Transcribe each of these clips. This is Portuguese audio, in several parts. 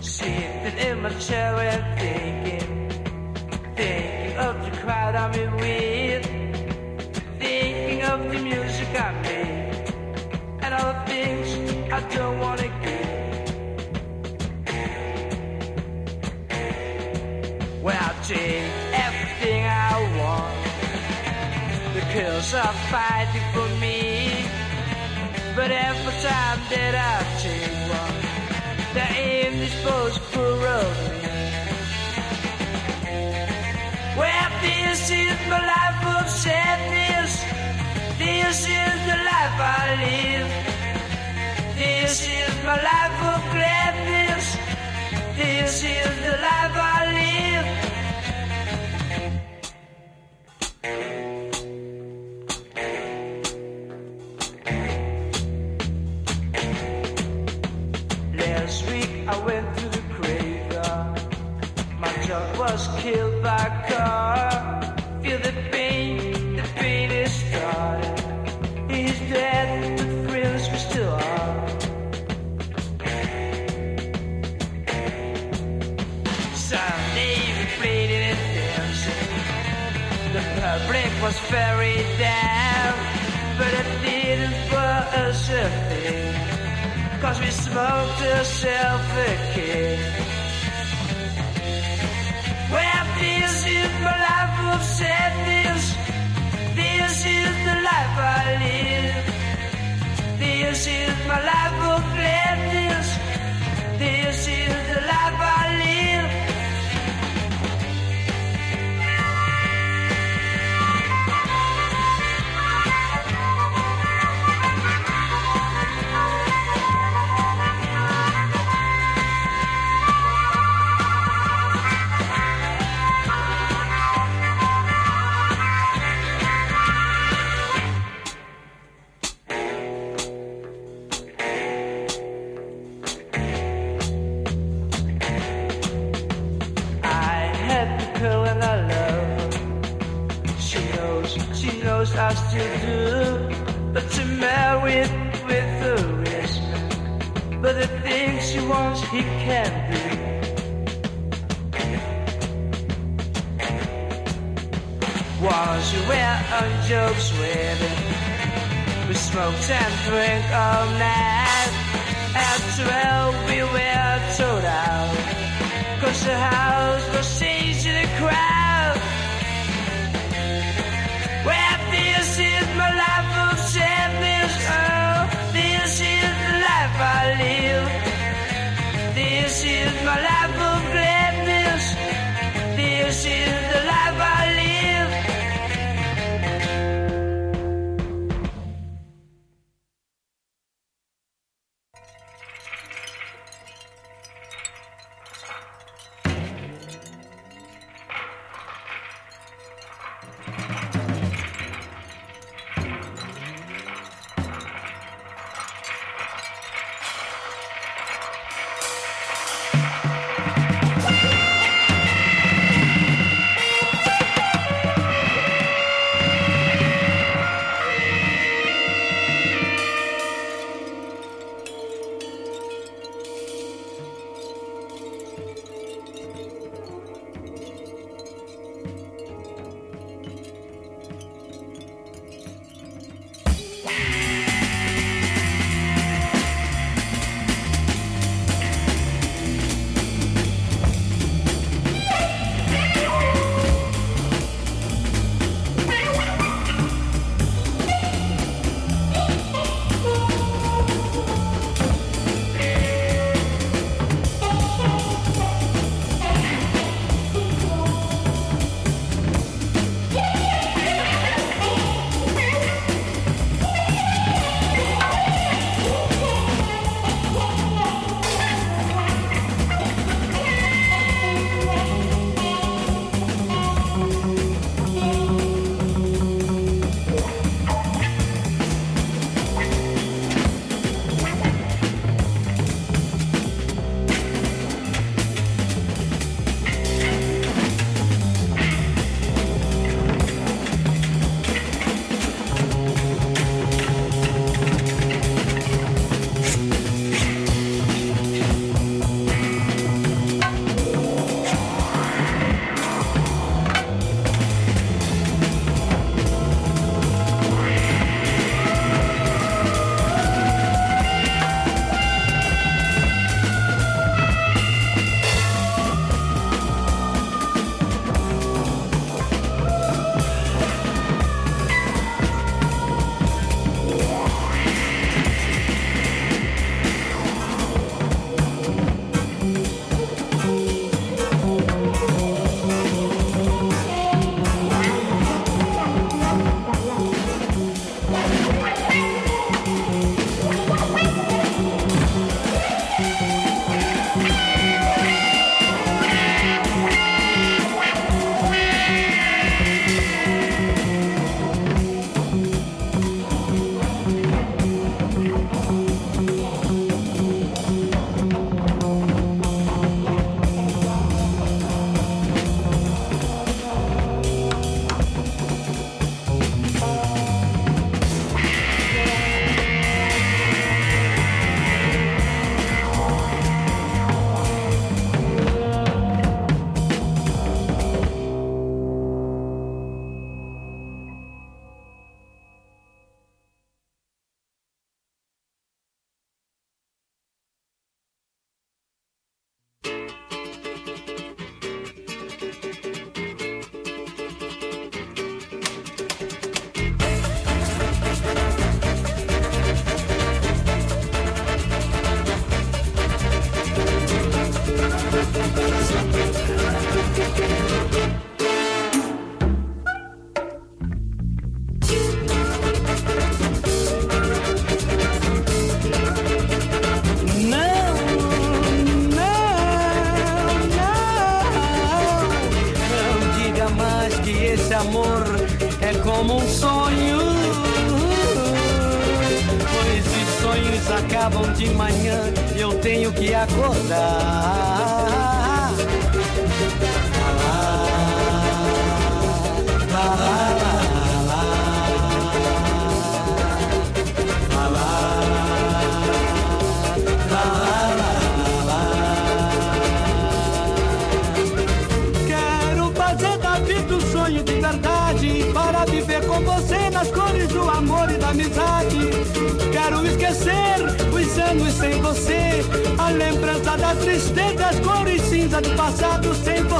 Sitting in my chair. life I live. This is my life.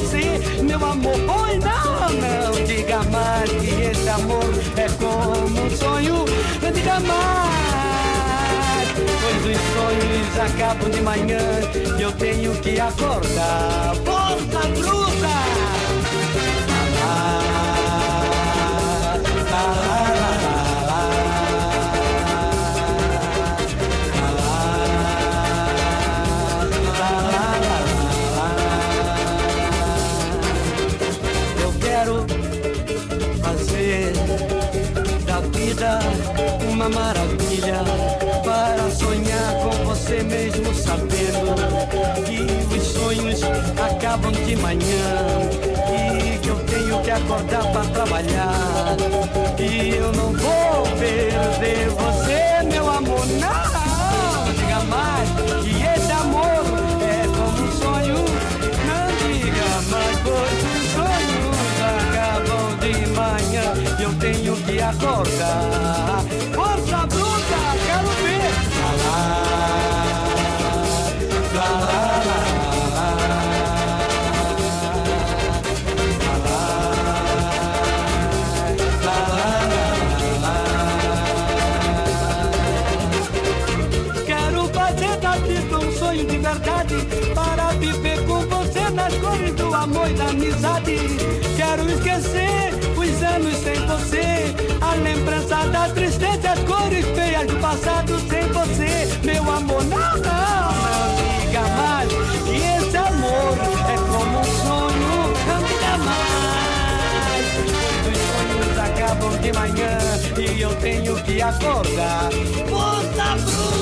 Você, meu amor. Oi, não, não diga mais que esse amor é como um sonho, não diga mais. Pois os sonhos acabam de manhã e eu tenho que acordar. Força bruta! Uma maravilha para sonhar com você mesmo sabendo que os sonhos acabam de manhã tenho que acordar pra trabalhar. E eu não vou perder você, meu amor, não. Tenho que Meu amor, não, não, não diga mais que esse amor é como um sonho, não diga mais. Os sonhos acabam de manhã e eu tenho que acordar. Puta bruta!